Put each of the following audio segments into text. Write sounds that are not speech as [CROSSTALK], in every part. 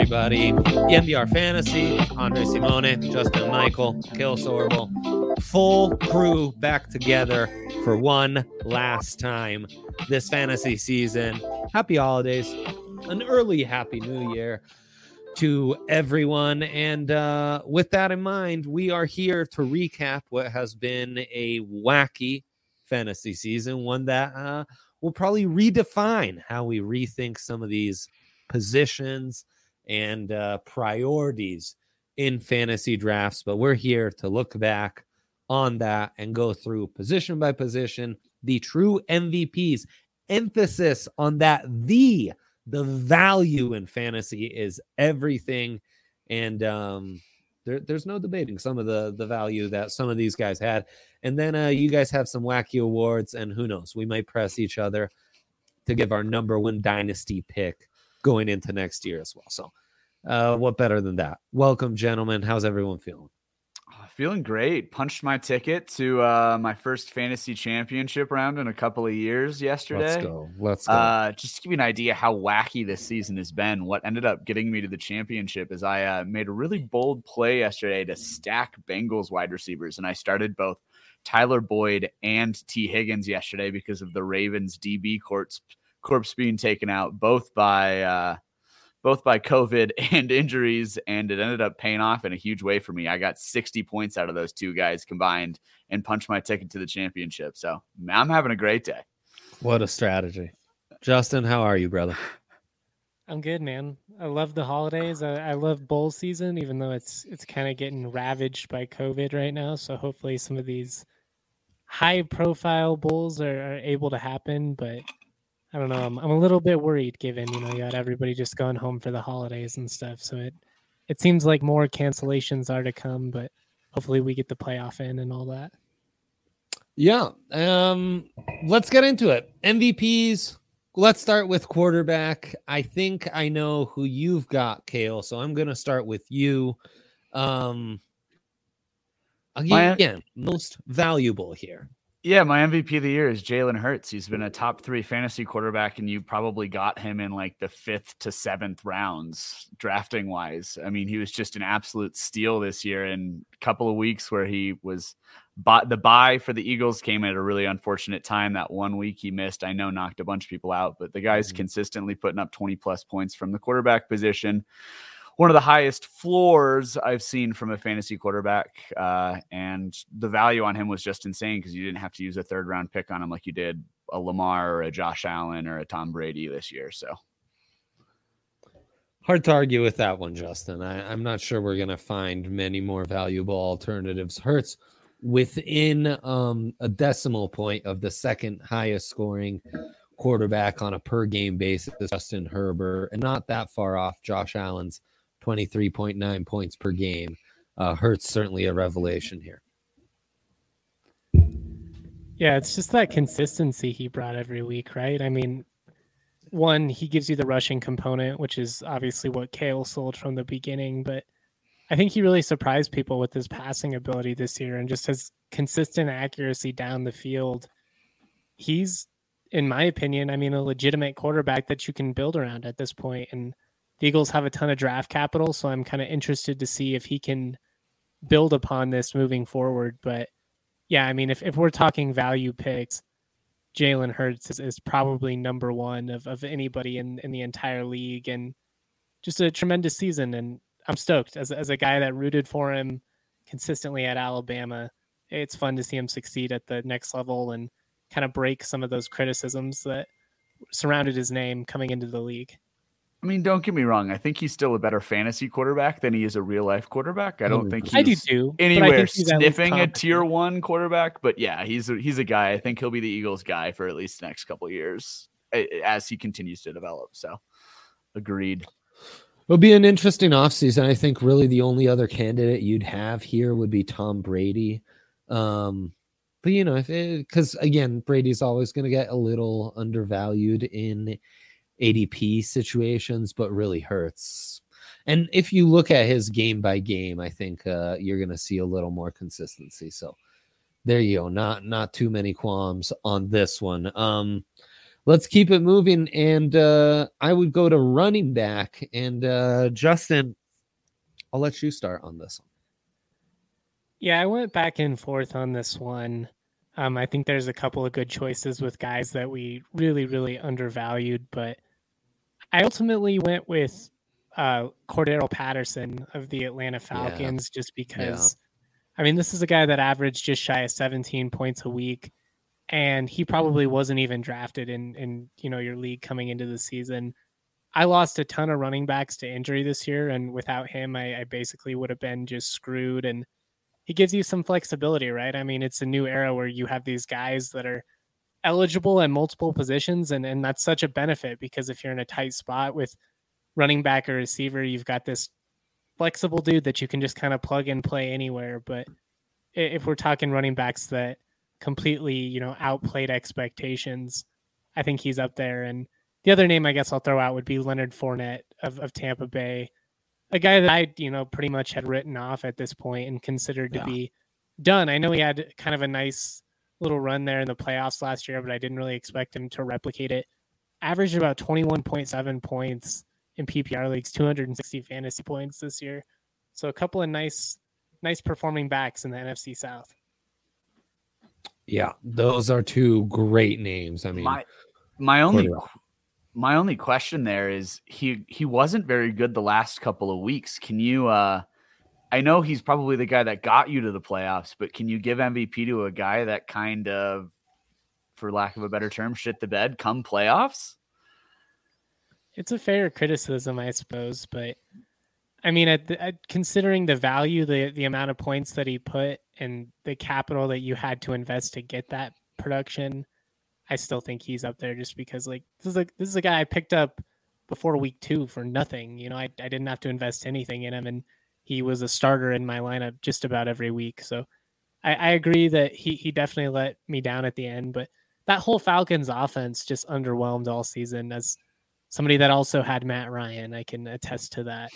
Everybody. The NBR Fantasy, Andre Simone, Justin Michael, Kale Sorbo, full crew back together for one last time this fantasy season. Happy holidays, an early happy new year to everyone. And uh, with that in mind, we are here to recap what has been a wacky fantasy season, one that uh, will probably redefine how we rethink some of these positions and uh, priorities in fantasy drafts. But we're here to look back on that and go through position by position, the true MVPs. Emphasis on that the the value in fantasy is everything, and um, there, there's no debating some of the the value that some of these guys had. And then uh, you guys have some wacky awards, and who knows, we might press each other to give our number one dynasty pick going into next year as well. So, uh, what better than that? Welcome, gentlemen. How's everyone feeling? Feeling great. Punched my ticket to uh, my first fantasy championship round in a couple of years yesterday. Let's go. Let's go. Uh, just to give you an idea how wacky this season has been, what ended up getting me to the championship is I uh, made a really bold play yesterday to stack Bengals wide receivers, and I started both Tyler Boyd and Tee Higgins yesterday because of the Ravens DB corpse corpse being taken out, both by uh, both by COVID [LAUGHS] and injuries, and it ended up paying off in a huge way for me. I got 60 points out of those two guys combined and punched my ticket to the championship. So I'm having a great day. what a strategy. Justin, how are you, brother? I'm good, man. I love the holidays. I, I love bowl season, even though it's it's kind of getting ravaged by COVID right now. So hopefully, some of these high profile bowls are, are able to happen. But I don't know. I'm, I'm a little bit worried, given you know you got everybody just going home for the holidays and stuff. So it it seems like more cancellations are to come. But hopefully, we get the playoff in and all that. Yeah. Um, let's get into it. MVPs. Let's start with quarterback. I think I know who you've got, Kale. So I'm gonna start with you. Um My- again, most valuable here. Yeah, my MVP of the year is Jalen Hurts. He's been a top three fantasy quarterback, and you probably got him in like the fifth to seventh rounds drafting wise. I mean, he was just an absolute steal this year. In a couple of weeks where he was, bought the bye for the Eagles came at a really unfortunate time. That one week he missed, I know, knocked a bunch of people out, but the guy's mm-hmm. consistently putting up 20 plus points from the quarterback position. One of the highest floors I've seen from a fantasy quarterback. Uh, and the value on him was just insane because you didn't have to use a third round pick on him like you did a Lamar or a Josh Allen or a Tom Brady this year. So hard to argue with that one, Justin. I, am not sure we're going to find many more valuable alternatives. Hurts within um, a decimal point of the second highest scoring quarterback on a per game basis, Justin Herbert, and not that far off Josh Allen's 23.9 points per game. Uh, Hurts certainly a revelation here. Yeah, it's just that consistency he brought every week, right? I mean, one, he gives you the rushing component, which is obviously what Kale sold from the beginning, but I think he really surprised people with his passing ability this year and just his consistent accuracy down the field. He's, in my opinion, I mean, a legitimate quarterback that you can build around at this point. And the Eagles have a ton of draft capital, so I'm kind of interested to see if he can build upon this moving forward. But yeah, I mean, if, if we're talking value picks, Jalen Hurts is, is probably number one of, of anybody in, in the entire league and just a tremendous season. And I'm stoked as, as a guy that rooted for him consistently at Alabama. It's fun to see him succeed at the next level and kind of break some of those criticisms that surrounded his name coming into the league. I mean, don't get me wrong. I think he's still a better fantasy quarterback than he is a real life quarterback. I don't think he's I do too, anywhere sniffing a tier one quarterback. But yeah, he's a, he's a guy. I think he'll be the Eagles guy for at least the next couple years as he continues to develop. So, agreed. It'll be an interesting offseason. I think really the only other candidate you'd have here would be Tom Brady. Um, but you know, because again, Brady's always going to get a little undervalued in ADP situations, but really Hurts. And if you look at his game by game, I think uh, you're going to see a little more consistency. So there you go. Not not too many qualms on this one. Um, let's keep it moving, and uh, I would go to running back. And uh, Justin, I'll let you start on this one. Yeah, I went back and forth on this one. Um, I think there's a couple of good choices with guys that we really, really undervalued, but I ultimately went with uh, Cordarrelle Patterson of the Atlanta Falcons yeah. just because, yeah. I mean, this is a guy that averaged just shy of 17 points a week, and he probably wasn't even drafted in in you know your league coming into the season. I lost a ton of running backs to injury this year, and without him, I, I basically would have been just screwed. And he gives you some flexibility, right? I mean, it's a new era where you have these guys that are eligible at multiple positions and and that's such a benefit because if you're in a tight spot with running back or receiver you've got this flexible dude that you can just kind of plug and play anywhere. But if we're talking running backs that completely you know outplayed expectations i think he's up there. And the other name i guess i'll throw out would be leonard Fournette of, of tampa bay a guy that i you know pretty much had written off at this point and considered to be done. I know he had kind of a nice little run there in the playoffs last year, but I didn't really expect him to replicate it. Averaged about 21.7 points in PPR leagues, 260 fantasy points this year. So a couple of nice, nice performing backs in the NFC South. Yeah, those are two great names. I mean, my my only my only question there is he he wasn't very good the last couple of weeks. Can you uh I know he's probably the guy that got you to the playoffs, but can you give MVP to a guy that kind of, for lack of a better term, shit the bed come playoffs? It's a fair criticism, I suppose, but I mean, at, the, at considering the value, the the amount of points that he put, and the capital that you had to invest to get that production, I still think he's up there just because like this is a this is a guy I picked up before week two for nothing. You know, I I didn't have to invest anything in him, and he was a starter in my lineup just about every week. So I, I agree that he he definitely let me down at the end, but that whole Falcons offense just underwhelmed all season. As somebody that also had Matt Ryan, I can attest to that.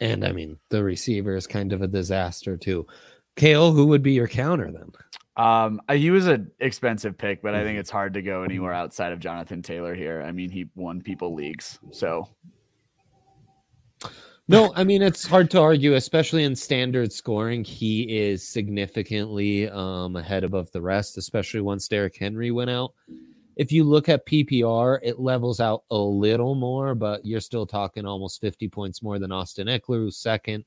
And I mean, the receiver is kind of a disaster too. Kale, who would be your counter then? Um, uh, he was an expensive pick, but I think mm-hmm. it's hard to go mm-hmm. anywhere outside of Jonathan Taylor here. I mean, he won people leagues, so no, I mean it's hard to argue, especially in standard scoring. He is significantly um, ahead above the rest, especially once Derrick Henry went out. if you look at PPR, it levels out a little more, but you're still talking almost 50 points more than Austin Ekeler, who's second,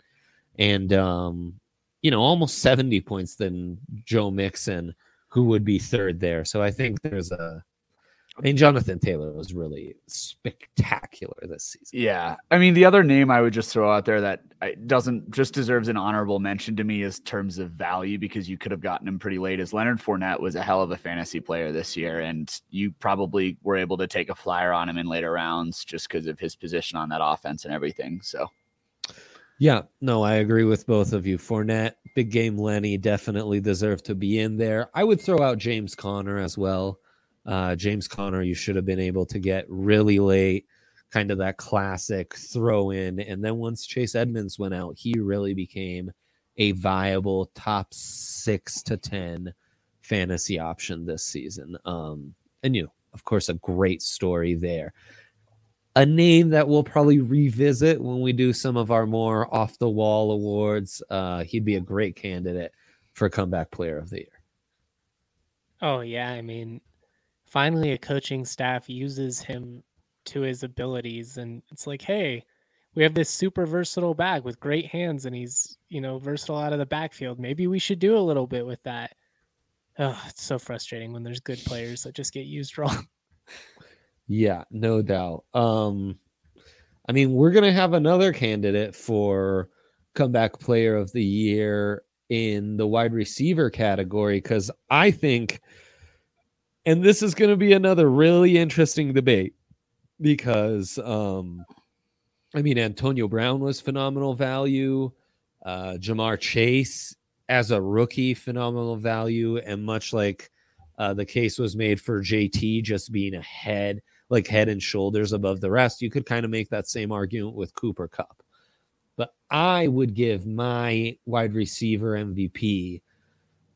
and um, you know, almost 70 points than Joe Mixon, who would be third there. So I think there's a I mean, Jonathan Taylor was really spectacular this season. Yeah. I mean, the other name I would just throw out there that doesn't just deserves an honorable mention to me is terms of value because you could have gotten him pretty late. Is Leonard Fournette was a hell of a fantasy player this year, and you probably were able to take a flyer on him in later rounds just because of his position on that offense and everything. So, yeah, no, I agree with both of you. Fournette, big game Lenny definitely deserved to be in there. I would throw out James Conner as well. Uh, James Conner, you should have been able to get really late, kind of that classic throw in. And then once Chase Edmonds went out, he really became a viable top six to 10 fantasy option this season. Um, and you, of course, a great story there. A name that we'll probably revisit when we do some of our more off the wall awards. Uh, he'd be a great candidate for comeback player of the year. Oh, yeah. I mean, finally a coaching staff uses him to his abilities and it's like hey we have this super versatile bag with great hands and he's you know versatile out of the backfield. Maybe we should do a little bit with that. Oh it's so frustrating when there's good players that just get used wrong. [LAUGHS] Yeah no doubt. Um i mean we're gonna have another candidate for comeback player of the year in the wide receiver category because i think and this is going to be another really interesting debate because um I mean Antonio Brown was phenomenal value, uh Ja'Marr Chase as a rookie phenomenal value and much like uh, the case was made for JT just being ahead like head and shoulders above the rest, you could kind of make that same argument with Cooper Kupp. But I would give my wide receiver MVP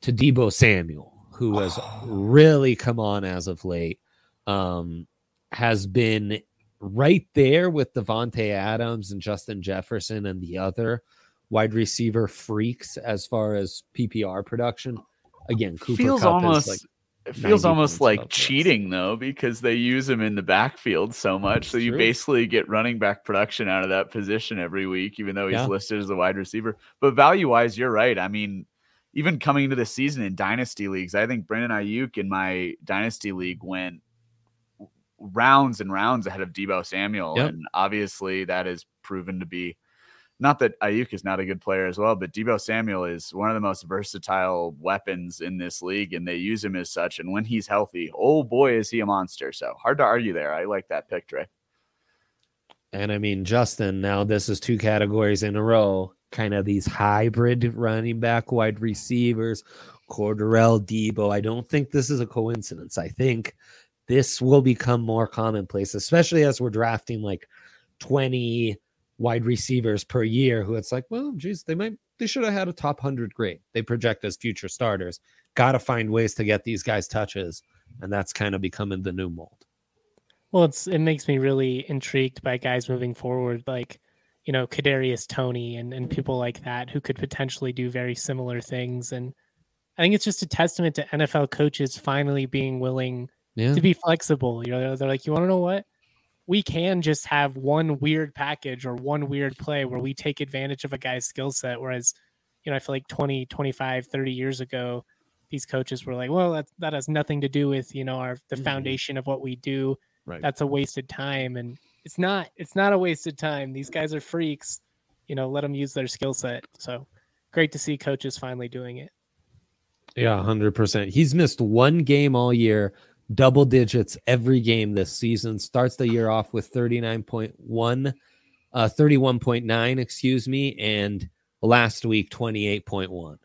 to Deebo Samuel who has really come on as of late, um, has been right there with Davante Adams and Justin Jefferson and the other wide receiver freaks as far as PPR production. Again, Cooper feels Kupp almost like it feels almost like cheating though because they use him in the backfield so much. That's so you true. basically get running back production out of that position every week, even though he's yeah. listed as a wide receiver. But value wise, you're right. I mean, even coming into the season in dynasty leagues, I think Brandon Aiyuk in my dynasty league went rounds and rounds ahead of Deebo Samuel, yep. and obviously that has proven to be not that Aiyuk is not a good player as well, but Deebo Samuel is one of the most versatile weapons in this league, and they use him as such. And when he's healthy, oh boy, is he a monster! So hard to argue there. I like that pick, Dre. And I mean, Justin, now this is two categories in a row kind of these hybrid running back wide receivers, Cordarrelle Deebo. I don't think this is a coincidence. I think this will become more commonplace, especially as we're drafting like 20 wide receivers per year who it's like, well, geez, they might they should have had a top 100 grade. They project as future starters. Got to find ways to get these guys touches, and that's kind of becoming the new mold. Well, it's it makes me really intrigued by guys moving forward like you know, Kadarius Toney and, and people like that who could potentially do very similar things. And I think it's just a testament to NFL coaches finally being willing yeah. to be flexible. You know, they're like, you want to know what? We can just have one weird package or one weird play where we take advantage of a guy's skill set. Whereas, you know, I feel like 20, 25, 30 years ago, these coaches were like, well, that, that has nothing to do with, you know, our, the mm-hmm. foundation of what we do. Right. That's a wasted time. And it's not it's not a wasted time. These guys are freaks. You know, let them use their skill set. So great to see coaches finally doing it. Yeah, 100%. He's missed one game all year, double digits every game this season. Starts the year off with 39.1 uh 31.9, excuse me, and last week 28.1.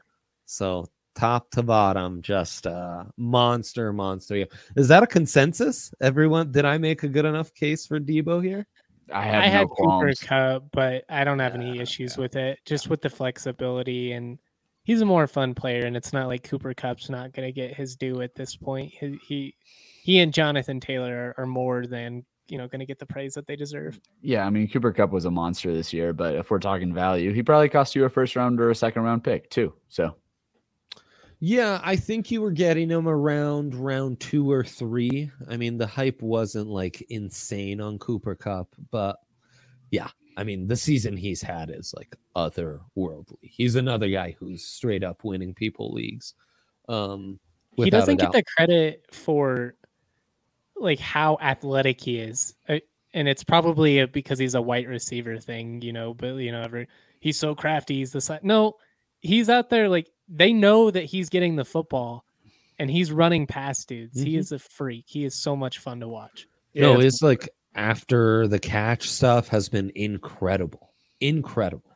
So top to bottom, just uh monster, monster. Is that a consensus? Everyone, did I make a good enough case for Deebo here? I, I no had Cooper Kupp, but I don't have any issues yeah. with it. Just with the flexibility, and he's a more fun player, and it's not like Cooper Kupp's not going to get his due at this point. He he, he and Jonathan Taylor are, are more than you know going to get the praise that they deserve. Yeah, I mean Cooper Kupp was a monster this year, but if we're talking value, he probably cost you a first round or a second round pick too. So Yeah, I think you were getting him around round two or three. I mean, the hype wasn't like insane on Cooper Kupp, but yeah, I mean, the season he's had is like otherworldly. He's another guy who's straight up winning people leagues. Um, he doesn't get the credit for like how athletic he is, and it's probably because he's a white receiver thing, you know. But you know, ever he's so crafty. He's the side. No, he's out there like they know that he's getting the football, and he's running past dudes. He Mhm. is a freak. He is so much fun to watch. no, it's like after the catch stuff has been incredible, incredible.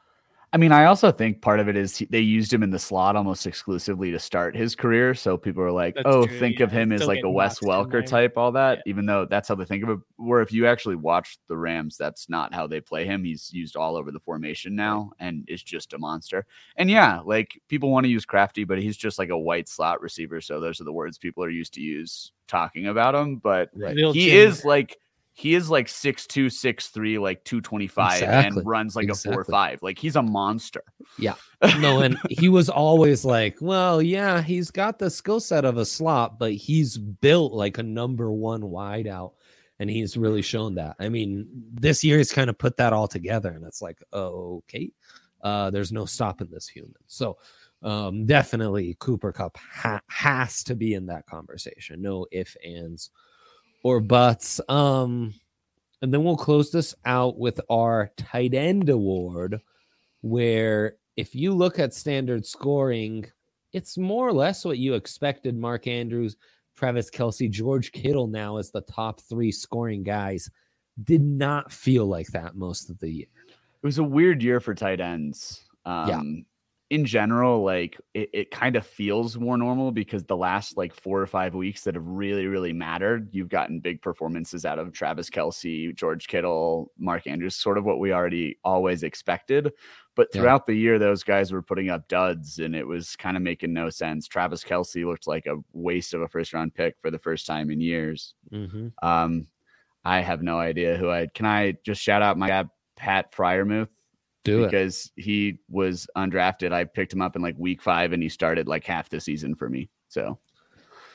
I mean, I also think part of it is he, they used him in the slot almost exclusively to start his career. So people are like, That's "Oh, true, think yeah. of him as like a Wes boxed in Welker type, all that." Yeah. Even though that's how they think of it. Where if you actually watch the Rams, that's not how they play him. He's used all over the formation now, and is just a monster. And yeah, like people want to use Crafty, but he's just like a white slot receiver. So those are the words people are used to use talking about him. But Real he is like he is like six two, six three, like two twenty five, Exactly. and runs like a four Exactly. five. Like he's a monster. Yeah. [LAUGHS] No, and he was always like, well, yeah, he's got the skill set of a slot, but he's built like a number one wideout. And he's really shown that. I mean, this year he's kind of put that all together, and it's like, okay, uh, there's no stopping this human. So, um, definitely Cooper Kupp ha- has to be in that conversation. No ifs, ands, or buts. Um, and then we'll close this out with our tight end award, where if you look at standard scoring, it's more or less what you expected. Mark Andrews, Travis Kelce, George Kittle now as the top three scoring guys. Did not feel like that most of the year. It was a weird year for tight ends. Um, Yeah. In general, like it, it kind of feels more normal because the last like four or five weeks that have really, really mattered, you've gotten big performances out of Travis Kelce, George Kittle, Mark Andrews, sort of what we already always expected. But Yeah. throughout the year, those guys were putting up duds and it was kind of making no sense. Travis Kelce looked like a waste of a first round pick for the first time in years. Mm-hmm. Um, I have no idea who I can I just shout out my guy Pat Freiermuth Do it. because he was undrafted. I picked him up in like week five and he started like half the season for me. So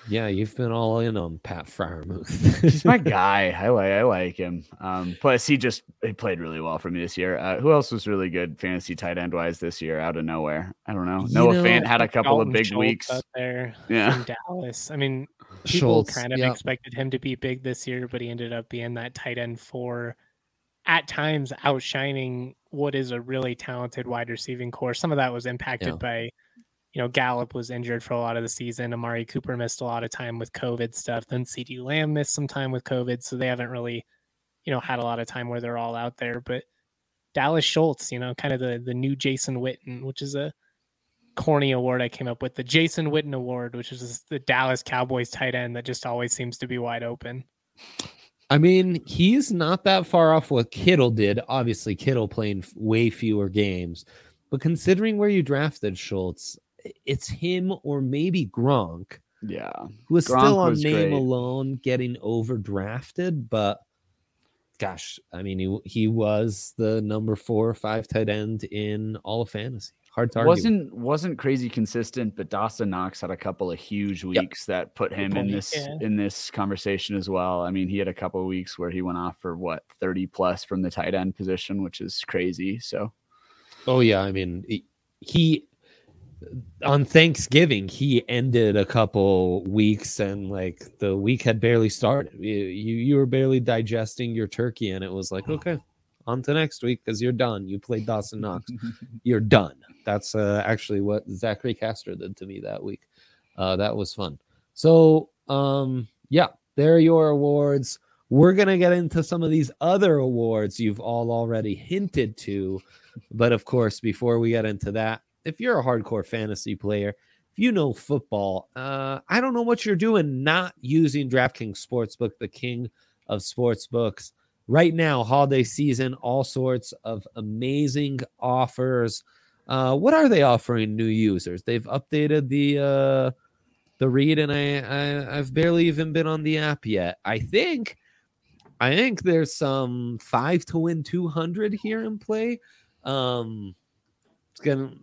Yeah, you've been all in on Pat Freiermuth. he's my [LAUGHS] guy. I like I like him. Um, plus he just he played really well for me this year. Uh, who else was really good fantasy tight end wise this year out of nowhere? I don't know. You Noah know, Fant had a couple Dalton of big Schultz weeks. there Yeah. from Dallas. I mean, people Schultz, kind of yep. expected him to be big this year, but he ended up being that tight end for at times outshining what is a really talented wide receiving core. Some of that was impacted Yeah. by, you know, Gallup was injured for a lot of the season. Amari Cooper missed a lot of time with COVID stuff. Then CeeDee Lamb missed some time with COVID, so they haven't really, you know, had a lot of time where they're all out there. But Dallas Schultz, you know, kind of the the new Jason Witten, which is a corny award I came up with, the Jason Witten Award, which is the Dallas Cowboys tight end that just always seems to be wide open. I mean, he's not that far off what Kittle did. Obviously, Kittle playing way fewer games, but considering where you drafted Schultz, it's him or maybe Gronk, Yeah. who is Gronk still on was name great. alone getting overdrafted. But gosh, I mean, he he was the number four or five tight end in all of fantasy. Hard to argue. wasn't wasn't crazy consistent, but Dawson Knox had a couple of huge weeks that put him in this yeah. in this conversation as well. I mean, he had a couple of weeks where he went off for what thirty plus from the tight end position, which is crazy. So Oh yeah, I mean he, he on Thanksgiving he ended a couple weeks and like the week had barely started. You you, you were barely digesting your turkey and it was like oh. okay, on to next week because you're done. You played Dawson Knox, [LAUGHS] you're done. That's uh, actually what Zachary Castro did to me that week. Uh, that was fun. So um yeah, there are your awards. We're gonna get into some of these other awards you've all already hinted to. But of course, before we get into that, if you're a hardcore fantasy player, if you know football, uh, I don't know what you're doing not using DraftKings Sportsbook, the king of sportsbooks. Right now, holiday season, all sorts of amazing offers. Uh, what are they offering new users? They've updated the uh, the read, and I, I I've barely even been on the app yet. I think I think there's some five to win 200 here in play. Um, it's gonna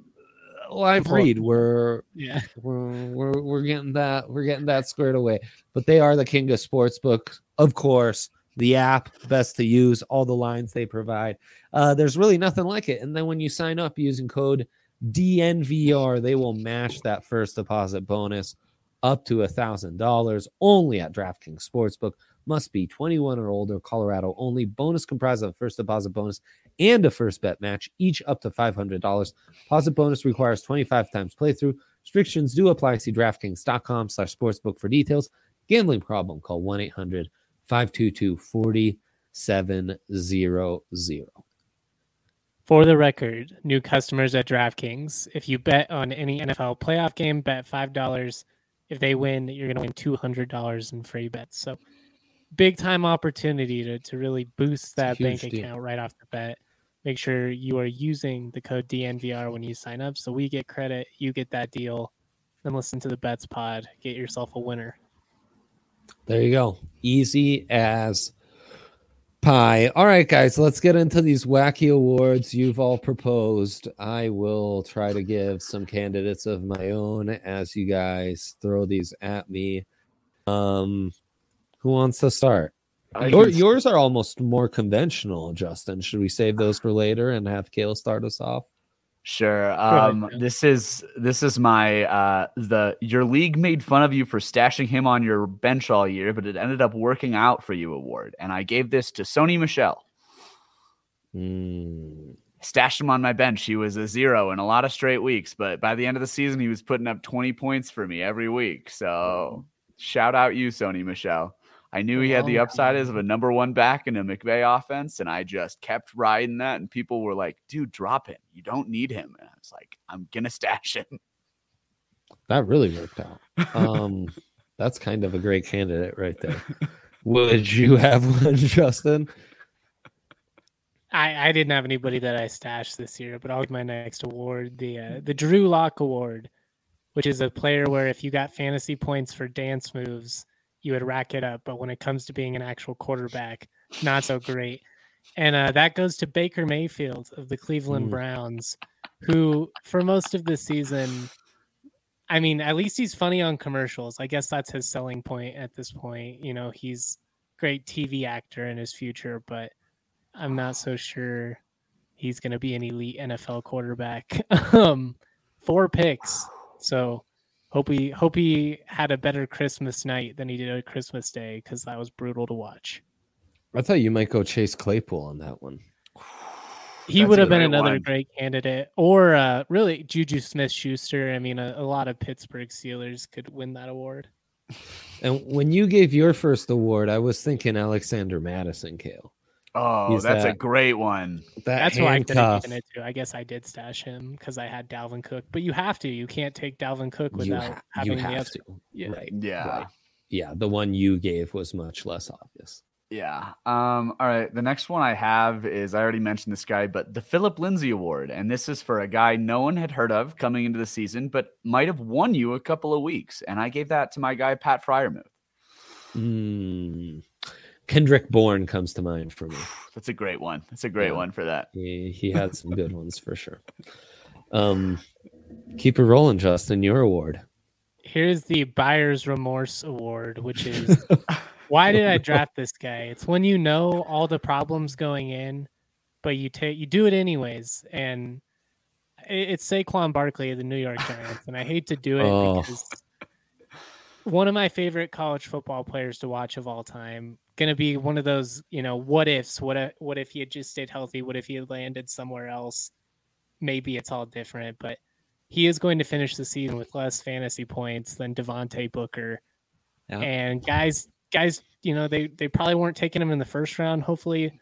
live Well, read. We're Yeah. we're, we're we're getting that we're getting that squared away. But they are the king of sports sportsbook, of course. The app best to use, all the lines they provide. Uh, there's really nothing like it. And then when you sign up using code DNVR, they will match that first deposit bonus up to a thousand dollars only at DraftKings Sportsbook. Must be 21 or older, Colorado only. Bonus comprised of a first deposit bonus and a first bet match, each up to $500. Deposit bonus requires 25 times playthrough. Restrictions do apply. See DraftKings.com slash sportsbook for details. Gambling problem, call 1 800 522 4700. For the record, new customers at DraftKings, if you bet on any NFL playoff game, bet five dollars. If they win, you're gonna win two hundred dollars in free bets. So big time opportunity to, to really boost that bank deal. account right off the bat. Make sure you are using the code DNVR when you sign up. So we get credit, you get that deal. Then listen to the bets pod. Get yourself a winner. There you go. Easy as pie. All right, guys, let's get into these wacky awards you've all proposed. I will try to give some candidates of my own as you guys throw these at me. Um, who wants to start? Your, yours are almost more conventional, Justin. Should we save those for later and have Kale start us off? Sure. Um, Ken. this is this is my uh the your league made fun of you for stashing him on your bench all year, but it ended up working out for you award. And I gave this to Sony Michel. Hmm. Stashed him on my bench. He was a zero in a lot of straight weeks, but by the end of the season, he was putting up 20 points for me every week. So shout out you, Sony Michel. I knew he had the Well, upside as of a number one back in a McVay offense, and I just kept riding that. And people were like, dude, drop him. You don't need him. And I was like, I'm gonna stash him. That really worked out. Um, [LAUGHS] that's kind of a great candidate right there. Would you have one, [LAUGHS] Justin? I, I didn't have anybody that I stashed this year, but I'll give my next award the uh, the Drew Lock Award, which is a player where if you got fantasy points for dance moves, you would rack it up, but when it comes to being an actual quarterback, not so great. And uh, that goes to Baker Mayfield of the Cleveland Mm. Browns, who for most of the season, I mean, at least he's funny on commercials. I guess that's his selling point at this point. You know, he's great TV actor in his future, but I'm not so sure he's going to be an elite NFL quarterback. [LAUGHS] um, four picks, so hope he hope he had a better Christmas night than he did a Christmas Day because that was brutal to watch. I thought you might go Chase Claypool on that one. [SIGHS] He That's would have been another one. great candidate, or uh, really Juju Smith Schuster. I mean, a, a lot of Pittsburgh Steelers could win that award. And when you gave your first award, I was thinking Alexander Mattison, Kale. Oh, He's that's a great one. That That's why I could have handcuff, given it to. I guess I did stash him because I had Dalvin Cook. But you have to. You can't take Dalvin Cook you, without ha- having you the have other. to. Yeah. Right. Yeah. right. Yeah. The one you gave was much less obvious. Yeah. Um, all right. The next one I have is I already mentioned this guy, but the Phillip Lindsay Award. And this is for a guy no one had heard of coming into the season, but might have won you a couple of weeks. And I gave that to my guy, Pat Freiermuth. Mm. Kendrick Bourne comes to mind for me. [SIGHS] That's a great one. That's a great Yeah. one for that. He, he had some good [LAUGHS] ones for sure. Um, keep it rolling, Justin. Your award. Here's the Buyer's Remorse Award, which is [LAUGHS] why did I draft this guy? It's when you know all the problems going in, but you take you do it anyways. And it- it's Saquon Barkley of the New York Giants, and I hate to do it Oh. because one of my favorite college football players to watch of all time. Going to be one of those, you know, what ifs. What if, what if he had just stayed healthy? What if he had landed somewhere else? Maybe it's all different, but he is going to finish the season with less fantasy points than Devontae Booker. Yeah. And guys, guys, you know, they they probably weren't taking him in the first round, hopefully,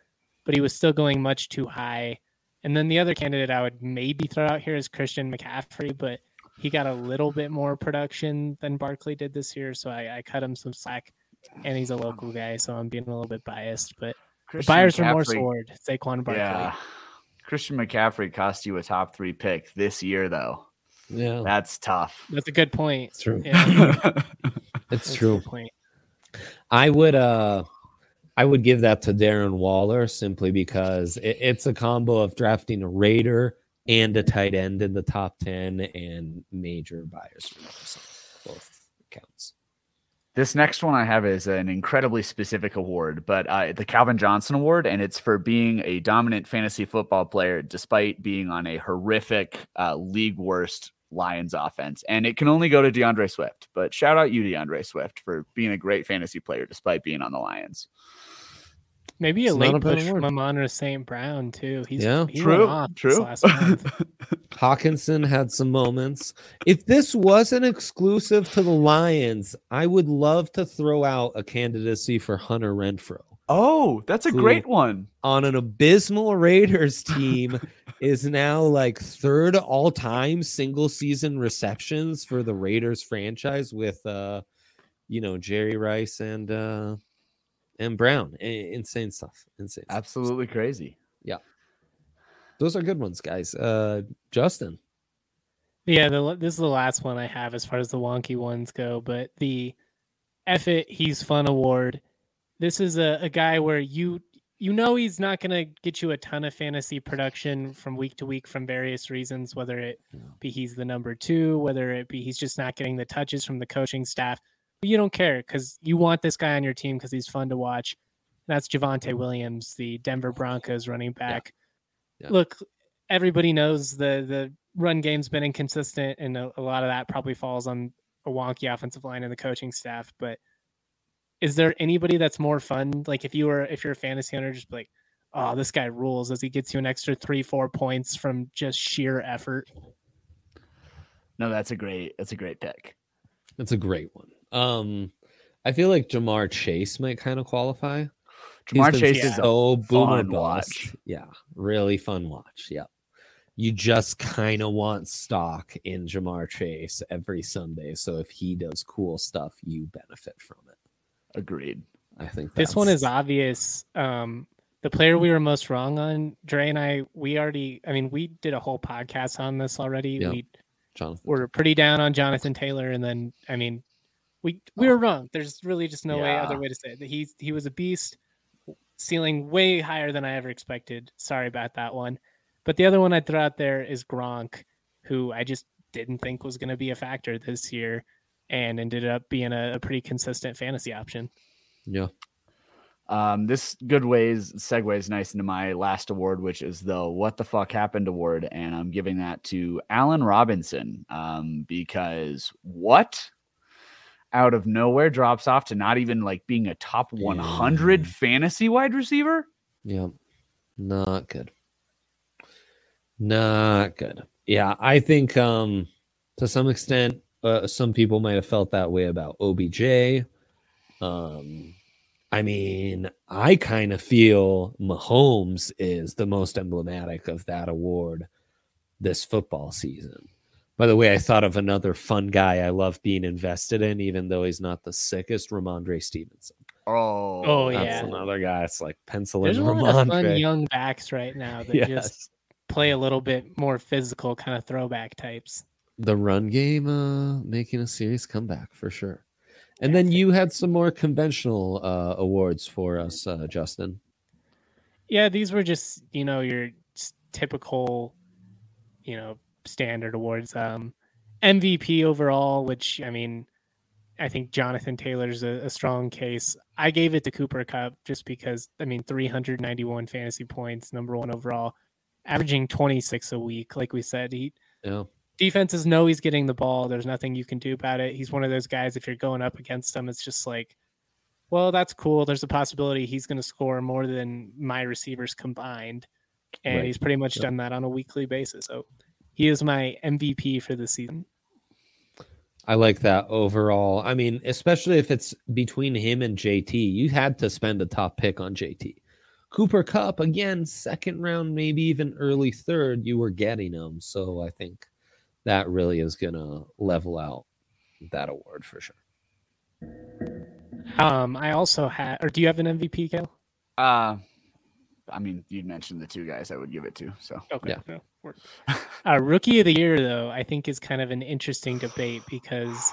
but he was still going much too high. And then the other candidate I would maybe throw out here is Christian McCaffrey, but he got a little bit more production than Barkley did this year, so I, I cut him some slack. And he's a local guy, so I'm being a little bit biased. But the Christian Buyer's Remorse McCaffrey- Award, Saquon Barkley. Yeah. Christian McCaffrey cost you a top three pick this year, though. Yeah, That's tough. That's a good point. it's true. Yeah, [LAUGHS] It's that's true. point. I would uh I would give that to Darren Waller simply because it, it's a combo of drafting a Raider and a tight end in the top 10 and major buyers for both accounts. This next one I have is an incredibly specific award, but uh, the Calvin Johnson Award, and it's for being a dominant fantasy football player despite being on a horrific uh, league worst Lions offense. And it can only go to D'Andre Swift, but shout out you, D'Andre Swift, for being a great fantasy player despite being on the Lions. Maybe a It's not a late push from Amon St. Brown too. He's Yeah. he True, went true. last month. [LAUGHS] Hockenson had some moments. If this wasn't exclusive to the Lions, I would love to throw out a candidacy for Hunter Renfrow. Oh, that's a great one. on an abysmal Raiders team [LAUGHS] is now like third all time single season receptions for the Raiders franchise with uh you know Jerry Rice and uh and Brown. I- insane stuff. Insane. stuff. Absolutely crazy. Yeah. Those are good ones, guys. Uh Justin. Yeah, the, this is the last one I have as far as the wonky ones go. But the F it, he's fun award. This is a, a guy where you you know he's not going to get you a ton of fantasy production from week to week from various reasons, whether it be he's the number two, whether it be he's just not getting the touches from the coaching staff. But you don't care because you want this guy on your team because he's fun to watch. That's Javonte mm-hmm. Williams, the Denver Broncos running back. Yeah. Look, everybody knows the the run game's been inconsistent, and a, a lot of that probably falls on a wonky offensive line and the coaching staff. But is there anybody that's more fun? Like if you were if you're a fantasy owner, just be like, oh, this guy rules as he gets you an extra three, four points from just sheer effort. No, that's a great that's a great pick. That's a great one. Um I feel like Ja'Marr Chase might kind of qualify. Jamar been Chase is a so boomer fun watch. Yeah, really fun watch. Yeah. You just kind of want stock in Ja'Marr Chase every Sunday. So if he does cool stuff, you benefit from it. Agreed. I think This one is obvious. Um, the player we were most wrong on, Dre and I, we already, I mean, we did a whole podcast on this already. Yeah. We Jonathan. were pretty down on Jonathan Taylor, and then, I mean, we we were wrong. There's really just no way other way to say it. He he was a beast, ceiling way higher than I ever expected. Sorry about that one. But the other one I'd throw out there is Gronk, who I just didn't think was going to be a factor this year, and ended up being a, a pretty consistent fantasy option. Yeah. Um, this good ways segues nice into my last award, which is the "What the fuck happened" award, and I'm giving that to Allen Robinson um, because what out of nowhere drops off to not even like being a top 100 Yeah. fantasy wide receiver. Yeah. Not good. Not good. Yeah, I think um to some extent uh, some people might have felt that way about OBJ. Um I mean, I kind of feel Mahomes is the most emblematic of that award this football season. By the way, I thought of another fun guy I love being invested in, even though he's not the sickest, Rhamondre Stevenson. Oh, Oh, That's yeah. another guy. It's like pencil There's in a lot of fun young backs right now that [LAUGHS] Yes. just play a little bit more physical, kind of throwback types. the run game uh making a serious comeback for sure and then you had some more conventional uh awards for us uh justin Yeah, these were just you know your typical, you know, standard awards. Um, MVP overall, which I mean, I think Jonathan Taylor's a, a strong case. I gave it to Cooper Kupp just because I mean, 391 fantasy points, number one overall, averaging 26 a week. Like we said, he yeah defenses know he's getting the ball. There's nothing you can do about it. He's one of those guys. If you're going up against him, it's just like, well, that's cool. There's a possibility he's going to score more than my receivers combined, and Right. he's pretty much done that on a weekly basis. So he is my MVP for the season. i like that overall i mean especially if it's between him and jt you had to spend a top pick on jt cooper kupp again second round maybe even early third you were getting him so i think that really is gonna level out that award for sure Um, I also had, or do you have an MVP, Kel? Uh, I mean, you mentioned the two guys I would give it to. So Okay. Yeah. no, work. uh, rookie of the year, though, I think is kind of an interesting debate because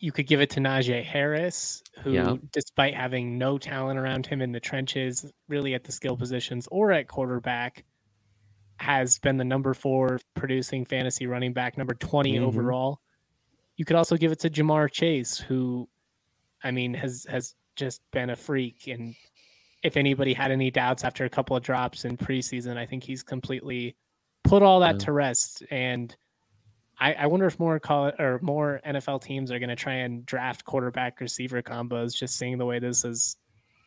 you could give it to Najee Harris, who, Yeah. despite having no talent around him in the trenches, really at the skill positions or at quarterback, has been the number four producing fantasy running back, number 20 Mhm. overall. You could also give it to Ja'Marr Chase, who, I mean, has has just been a freak. And if anybody had any doubts after a couple of drops in preseason, I think he's completely put all that Yeah. to rest. And I, I wonder if more call or more NFL teams are going to try and draft quarterback receiver combos, just seeing the way this has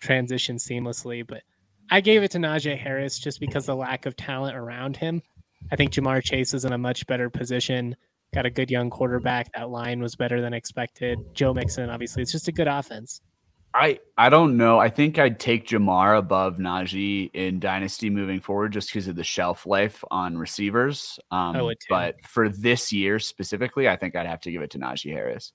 transitioned seamlessly. But I gave it to Najee Harris just because the lack of talent around him. I think Ja'Marr Chase is in a much better position. Got a good young quarterback. That line was better than expected. Joe Mixon, obviously, it's just a good offense. I I don't know. I think I'd take Ja'Marr above Najee in Dynasty moving forward just because of the shelf life on receivers. Um, I would too. But for this year specifically, I think I'd have to give it to Najee Harris.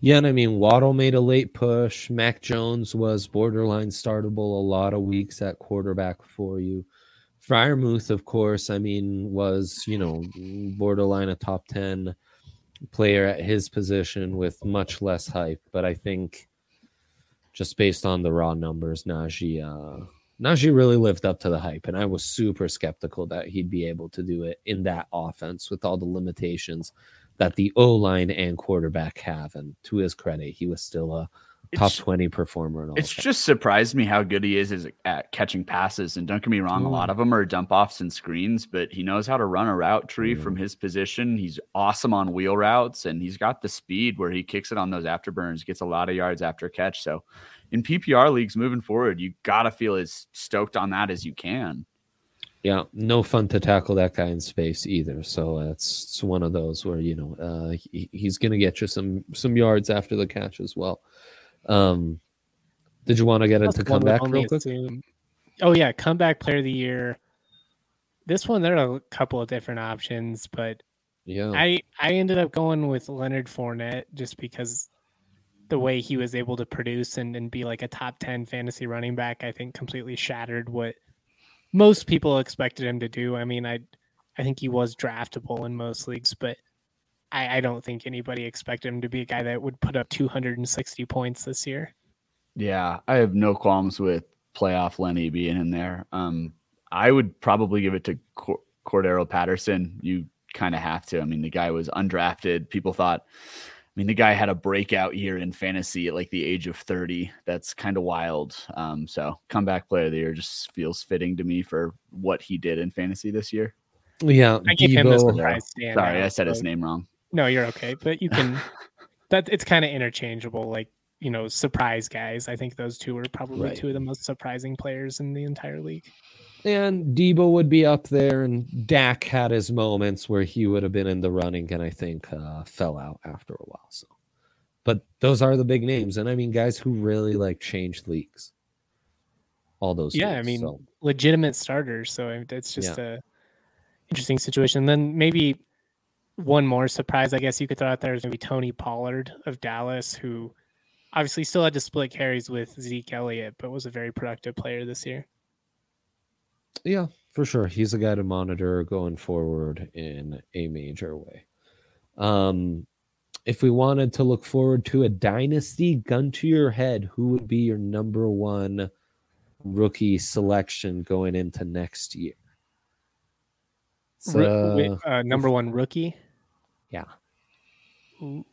Yeah, and I mean Waddle made a late push. Mac Jones was borderline startable a lot of weeks at quarterback for you. Freiermuth, of course, I mean, was you know borderline a top ten player at his position with much less hype. But I think just based on the raw numbers, Najee uh Najee really lived up to the hype, and I was super skeptical that he'd be able to do it in that offense with all the limitations that the O line and quarterback have. And to his credit, he was still a top It's- 20 performer. It's just surprised me how good he is at catching passes. And don't get me wrong, a lot of them are dump offs and screens, but he knows how to run a route tree Mm. from his position. He's awesome on wheel routes and he's got the speed where he kicks it on those afterburns, gets a lot of yards after a catch. So in PPR leagues moving forward, you got to feel as stoked on that as you can. yeah, no fun to tackle that guy in space either. So it's, it's one of those where you know uh, he, he's going to get you some some yards after the catch as well. Um, did you want to get into That's one would comeback real quick? Oh yeah, comeback player of the year. This one, there are a couple of different options, but Yeah, I I ended up going with Leonard Fournette just because the way he was able to produce and, and be like a top 10 fantasy running back, I think completely shattered what most people expected him to do. I mean, I I think he was draftable in most leagues, but I, I don't think anybody expected him to be a guy that would put up 260 points this year. Yeah, I have no qualms with playoff Lenny being in there. Um, I would probably give it to Cor- Cordero Patterson. You kind of have to. I mean, the guy was undrafted. People thought, I mean, the guy had a breakout year in fantasy at like the age of 30. That's kind of wild. Um, so comeback player of the year just feels fitting to me for what he did in fantasy this year. yeah. I give him the surprise. Sorry, I said his name wrong. No, you're okay, but you can. [LAUGHS] that it's kind of interchangeable. Like you know, surprise guys. I think those two were probably Right. two of the most surprising players in the entire league. And Deebo would be up there, and Dak had his moments where he would have been in the running, and I think uh, fell out after a while. So, but those are the big names, and I mean, guys who really like changed leagues. All those, Yeah, I mean, so, legitimate starters. So it's just a interesting situation. Then maybe one more surprise, I guess you could throw out there is maybe Tony Pollard of Dallas, who obviously still had to split carries with Zeke Elliott, but was a very productive player this year. yeah, for sure, he's a guy to monitor going forward in a major way. Um, if we wanted to look forward to a dynasty, gun to your head, who would be your number one rookie selection going into next year? Uh, uh, number one rookie. Yeah. Ooh.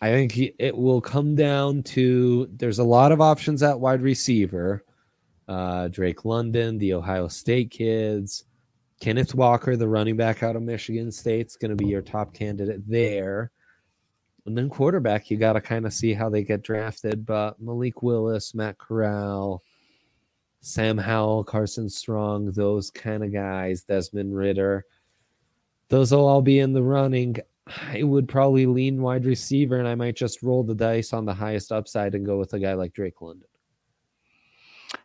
I think he, it will come down to there's a lot of options at wide receiver. Uh, Drake London, the Ohio State kids, Kenneth Walker, the running back out of Michigan State's going to be your top candidate there. And then quarterback, you got to kind of see how they get drafted. But Malik Willis, Matt Corral, Sam Howell, Carson Strong, those kind of guys, Desmond Ridder, those will all be in the running. I would probably lean wide receiver, and I might just roll the dice on the highest upside and go with a guy like Drake London.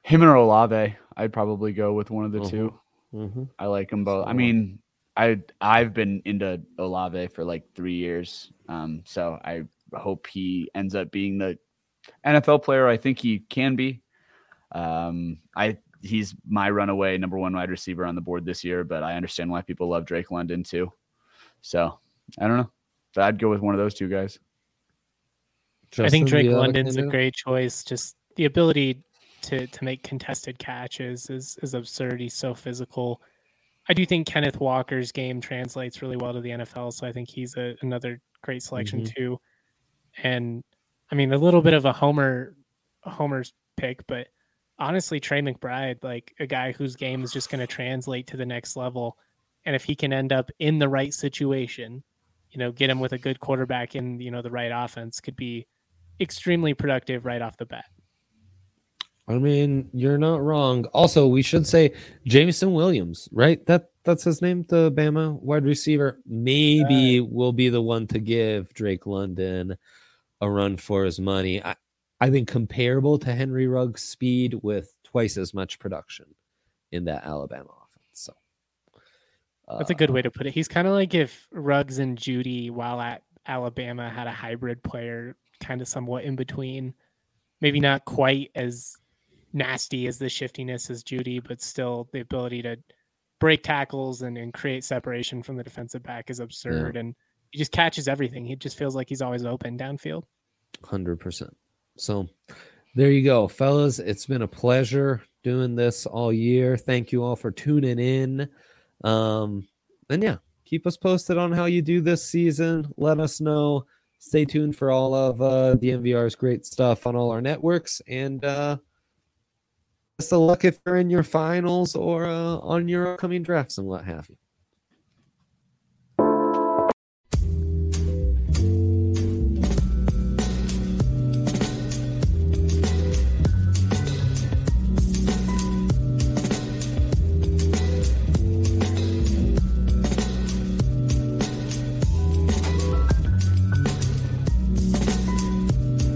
Him or Olave, I'd probably go with one of the Mhm. 2 Mm-hmm. I like them both. I mean, I I've been into Olave for like three years, um, so I hope he ends up being the NFL player I think he can be. Um, I he's my runaway number one wide receiver on the board this year, but I understand why people love Drake London too. So I don't know, but I'd go with one of those two guys. I think Drake the London's a great choice. Just the ability to to make contested catches is is absurd. He's so physical. I do think Kenneth Walker's game translates really well to the NFL, so I think he's a, another great selection Mhm. too. And I mean, a little bit of a homer, a homer's pick, but honestly, Trey McBride, like a guy whose game is just going to translate to the next level, and if he can end up in the right situation, you know, get him with a good quarterback in you know the right offense, could be extremely productive right off the bat. I mean, you're not wrong. Also, we should say Jameson Williams, right? That that's his name, the Bama wide receiver. Maybe will be the one to give Drake London a run for his money. I, I think comparable to Henry Ruggs' speed with twice as much production in that Alabama offense. So That's a good uh, way to put it. He's kind of like if Ruggs and Jeudy, while at Alabama, had a hybrid player, kind of somewhat in between. Maybe not quite as nasty as the shiftiness as Jeudy, but still the ability to break tackles and, and create separation from the defensive back is absurd. And he just catches everything. He just feels like he's always open downfield. Hundred percent. So there you go, fellas. It's been a pleasure doing this all year. Thank you all for tuning in. Um, and yeah, keep us posted on how you do this season. Let us know. Stay tuned for all of uh, the MVR's great stuff on all our networks. And uh, best of luck if you're in your finals or uh, on your upcoming drafts and what have you.